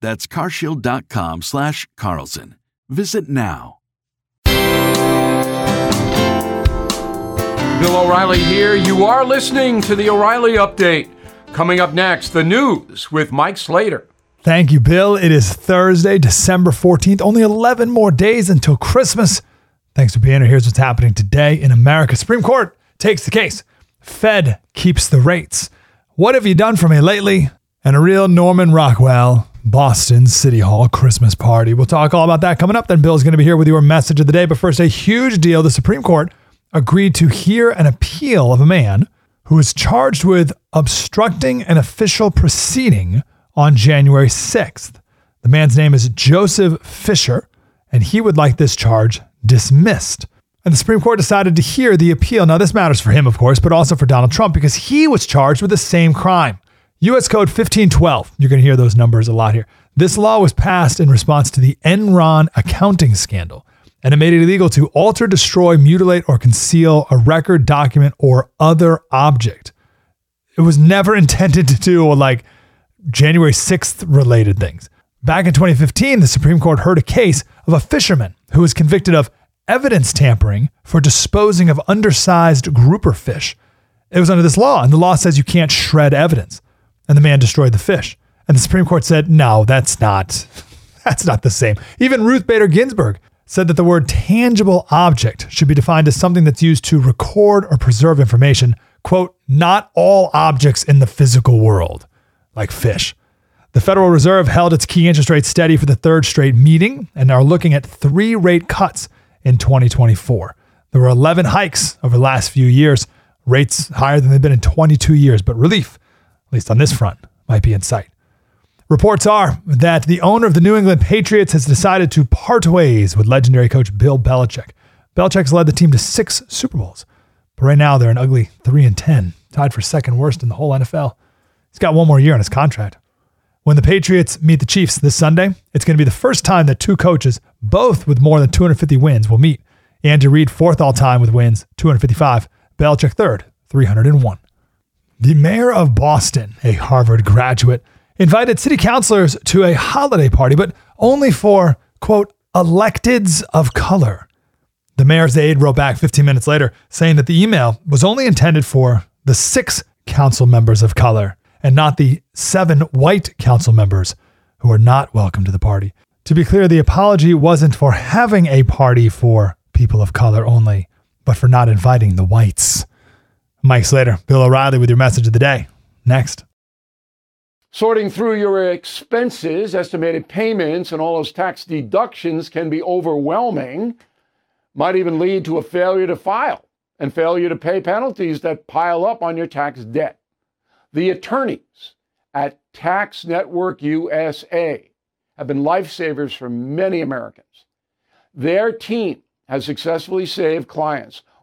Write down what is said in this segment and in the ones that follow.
That's carshield.com/carlson. Visit now. Bill O'Reilly here. You are listening to the O'Reilly Update. Coming up next, the news with Mike Slater. Thank you, Bill. It is Thursday, December 14th. Only 11 more days until Christmas. Thanks for being here. Here's what's happening today in America. Supreme Court takes the case. Fed keeps the rates. What have you done for me lately? And a real Norman Rockwell, Boston City Hall Christmas party. We'll talk all about that coming up. Then Bill's going to be here with your message of the day. But first, a huge deal. The Supreme Court agreed to hear an appeal of a man who was charged with obstructing an official proceeding on January 6th. The man's name is Joseph Fisher, and he would like this charge dismissed. And the Supreme Court decided to hear the appeal. Now, this matters for him, of course, but also for Donald Trump because he was charged with the same crime. U.S. Code 1512, you're going to hear those numbers a lot here. This law was passed in response to the Enron accounting scandal and it made it illegal to alter, destroy, mutilate, or conceal a record, document, or other object. It was never intended to do like January 6th related things. Back in 2015, the Supreme Court heard a case of a fisherman who was convicted of evidence tampering for disposing of undersized grouper fish. It was under this law, and the law says you can't shred evidence. And the man destroyed the fish. And the Supreme Court said, no, that's not, that's not the same. Even Ruth Bader Ginsburg said that the word tangible object should be defined as something that's used to record or preserve information, quote, not all objects in the physical world, like fish. The Federal Reserve held its key interest rate steady for the third straight meeting and are looking at three rate cuts in 2024. There were 11 hikes over the last few years, rates higher than they've been in 22 years, but relief, at least on this front, might be in sight. Reports are that the owner of the New England Patriots has decided to part ways with legendary coach Bill Belichick. Belichick's led the team to six Super Bowls, but right now they're an ugly 3 and 10, tied for second worst in the whole NFL. He's got one more year on his contract. When the Patriots meet the Chiefs this Sunday, it's going to be the first time that two coaches, both with more than 250 wins, will meet. Andy Reid, fourth all time with wins, 255. Belichick, third, 301. The mayor of Boston, a Harvard graduate, invited city councilors to a holiday party, but only for, quote, electeds of color. The mayor's aide wrote back 15 minutes later saying that the email was only intended for the six council members of color and not the seven white council members who are not welcome to the party. To be clear, the apology wasn't for having a party for people of color only, but for not inviting the whites. Mike Slater, Bill O'Reilly with your message of the day. Next. Sorting through your expenses, estimated payments, and all those tax deductions can be overwhelming, might even lead to a failure to file and failure to pay penalties that pile up on your tax debt. The attorneys at Tax Network USA have been lifesavers for many Americans. Their team has successfully saved clients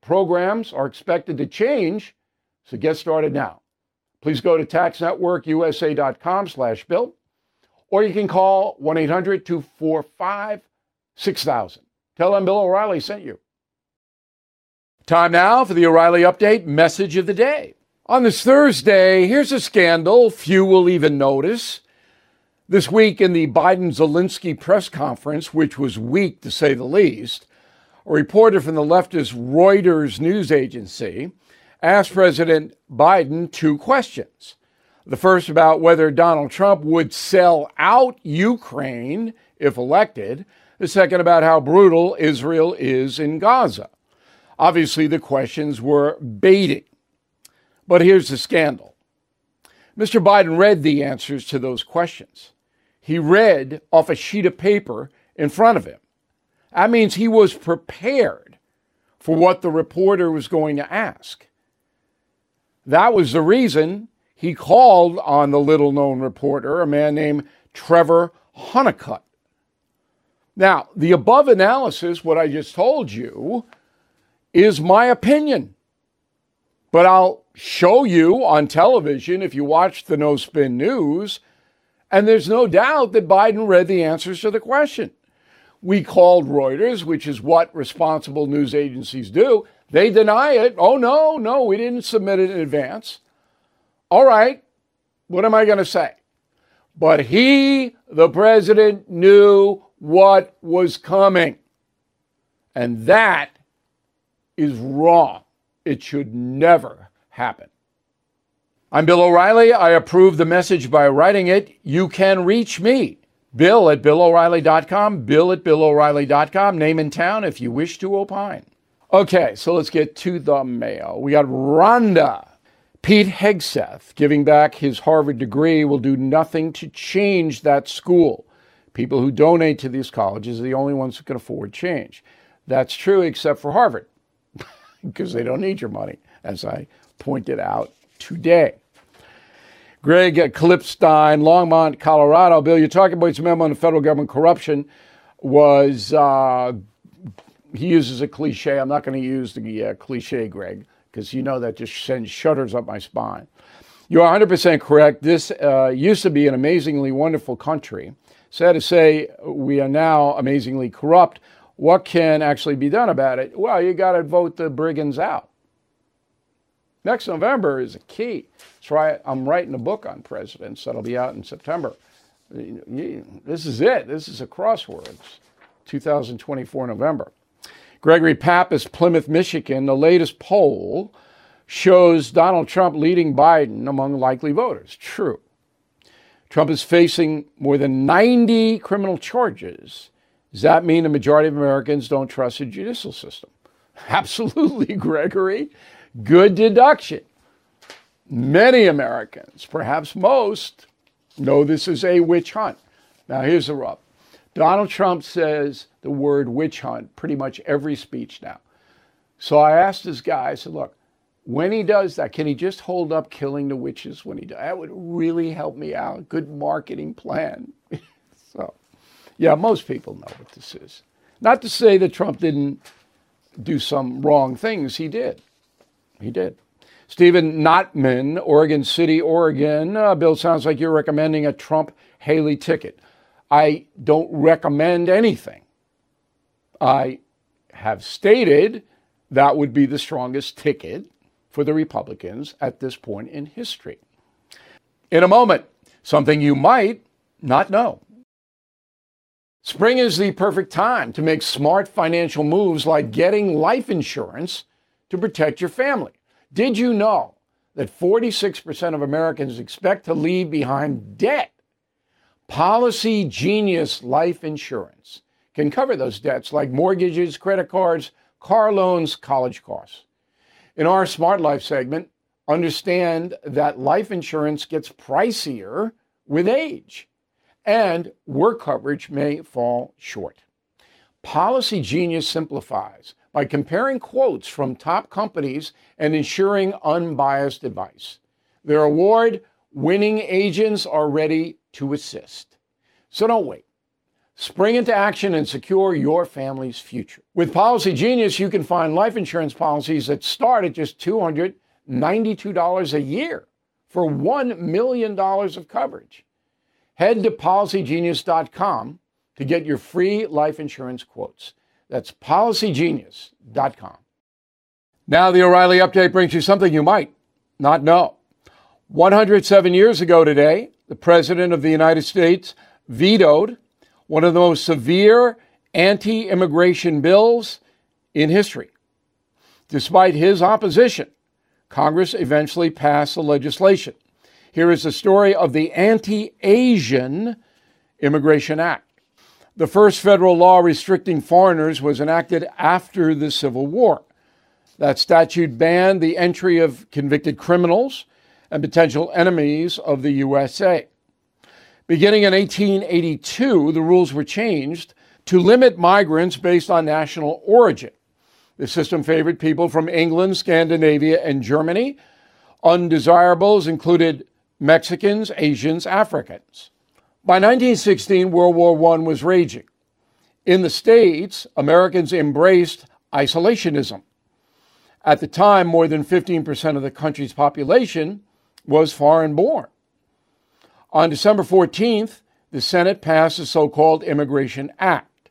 programs are expected to change, so get started now. Please go to taxnetworkusa.com slash bill, or you can call 1-800-245-6000 Tell them Bill O'Reilly sent you. Time now for the O'Reilly Update message of the day. On this Thursday, here's a scandal few will even notice. This week in the Biden Zelensky press conference, which was weak to say the least, a reporter from the leftist Reuters news agency asked President Biden two questions. The first about whether Donald Trump would sell out Ukraine if elected. The second about how brutal Israel is in Gaza. Obviously, the questions were baiting. But here's the scandal Mr. Biden read the answers to those questions. He read off a sheet of paper in front of him. That means he was prepared for what the reporter was going to ask. That was the reason he called on the little known reporter, a man named Trevor Hunnicutt. Now, the above analysis, what I just told you, is my opinion. But I'll show you on television if you watch the No Spin News, and there's no doubt that Biden read the answers to the question. We called Reuters, which is what responsible news agencies do. They deny it. Oh, no, no, we didn't submit it in advance. All right, what am I going to say? But he, the president, knew what was coming. And that is wrong. It should never happen. I'm Bill O'Reilly. I approve the message by writing it. You can reach me, Bill at BillO'Reilly.com, Bill at BillO'Reilly.com, name and town if you wish to opine. Okay, so let's get to the mail. We got Rhonda. Pete Hegseth giving back his Harvard degree will do nothing to change that school. People who donate to these colleges are the only ones who can afford change. That's true, except for Harvard, because they don't need your money, as I pointed out today. Greg Klipstein, Longmont, Colorado. Bill, you're talking about his memo on the federal government corruption was, uh, he uses a cliche. I'm not going to use the uh, cliche, Greg, because you know that just sends shudders up my spine. You're 100% correct. This uh, used to be an amazingly wonderful country. Sad to say, we are now amazingly corrupt. What can actually be done about it? Well, you got to vote the brigands out. Next November is a key. That's right. I'm writing a book on presidents that'll be out in September. This is it. This is a crosswords. 2024 November. Gregory Pappas, Plymouth, Michigan. The latest poll shows Donald Trump leading Biden among likely voters. True. Trump is facing more than 90 criminal charges. Does that mean the majority of Americans don't trust the judicial system? Absolutely, Gregory. Good deduction. Many Americans, perhaps most, know this is a witch hunt. Now, here's the rub Donald Trump says the word witch hunt pretty much every speech now. So I asked this guy, I said, look, when he does that, can he just hold up killing the witches when he does? That would really help me out. Good marketing plan. so, yeah, most people know what this is. Not to say that Trump didn't do some wrong things. He did. He did. Stephen Notman, Oregon City, Oregon. Uh, Bill, sounds like you're recommending a Trump Haley ticket. I don't recommend anything. I have stated that would be the strongest ticket for the Republicans at this point in history. In a moment, something you might not know. Spring is the perfect time to make smart financial moves like getting life insurance to protect your family. Did you know that 46% of Americans expect to leave behind debt? Policy Genius Life Insurance can cover those debts like mortgages, credit cards, car loans, college costs. In our Smart Life segment, understand that life insurance gets pricier with age and work coverage may fall short. Policy Genius simplifies by comparing quotes from top companies and ensuring unbiased advice. Their award winning agents are ready to assist. So don't wait. Spring into action and secure your family's future. With Policy Genius, you can find life insurance policies that start at just $292 a year for $1 million of coverage. Head to policygenius.com to get your free life insurance quotes. That's policygenius.com. Now, the O'Reilly update brings you something you might not know. 107 years ago today, the President of the United States vetoed one of the most severe anti immigration bills in history. Despite his opposition, Congress eventually passed the legislation. Here is the story of the Anti Asian Immigration Act. The first federal law restricting foreigners was enacted after the Civil War. That statute banned the entry of convicted criminals and potential enemies of the USA. Beginning in 1882, the rules were changed to limit migrants based on national origin. The system favored people from England, Scandinavia, and Germany. Undesirables included Mexicans, Asians, Africans. By 1916, World War I was raging. In the States, Americans embraced isolationism. At the time, more than 15% of the country's population was foreign born. On December 14th, the Senate passed the so called Immigration Act.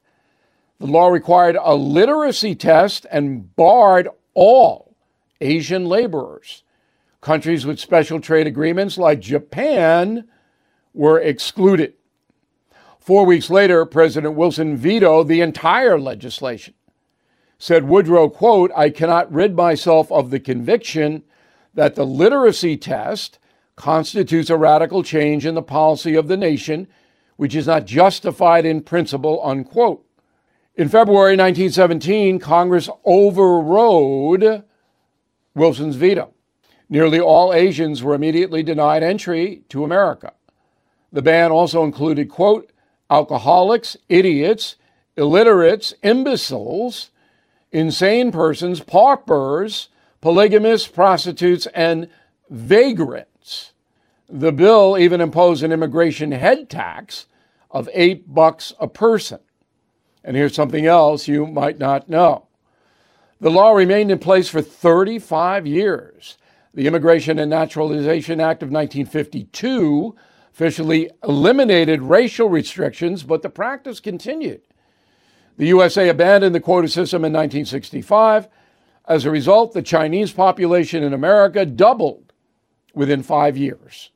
The law required a literacy test and barred all Asian laborers. Countries with special trade agreements like Japan were excluded. Four weeks later, President Wilson vetoed the entire legislation. Said Woodrow, quote, I cannot rid myself of the conviction that the literacy test constitutes a radical change in the policy of the nation, which is not justified in principle, unquote. In February 1917, Congress overrode Wilson's veto. Nearly all Asians were immediately denied entry to America. The ban also included, quote, alcoholics, idiots, illiterates, imbeciles, insane persons, paupers, polygamists, prostitutes, and vagrants. The bill even imposed an immigration head tax of eight bucks a person. And here's something else you might not know. The law remained in place for 35 years. The Immigration and Naturalization Act of 1952 officially eliminated racial restrictions, but the practice continued. The USA abandoned the quota system in 1965. As a result, the Chinese population in America doubled within five years.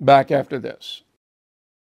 Back after this.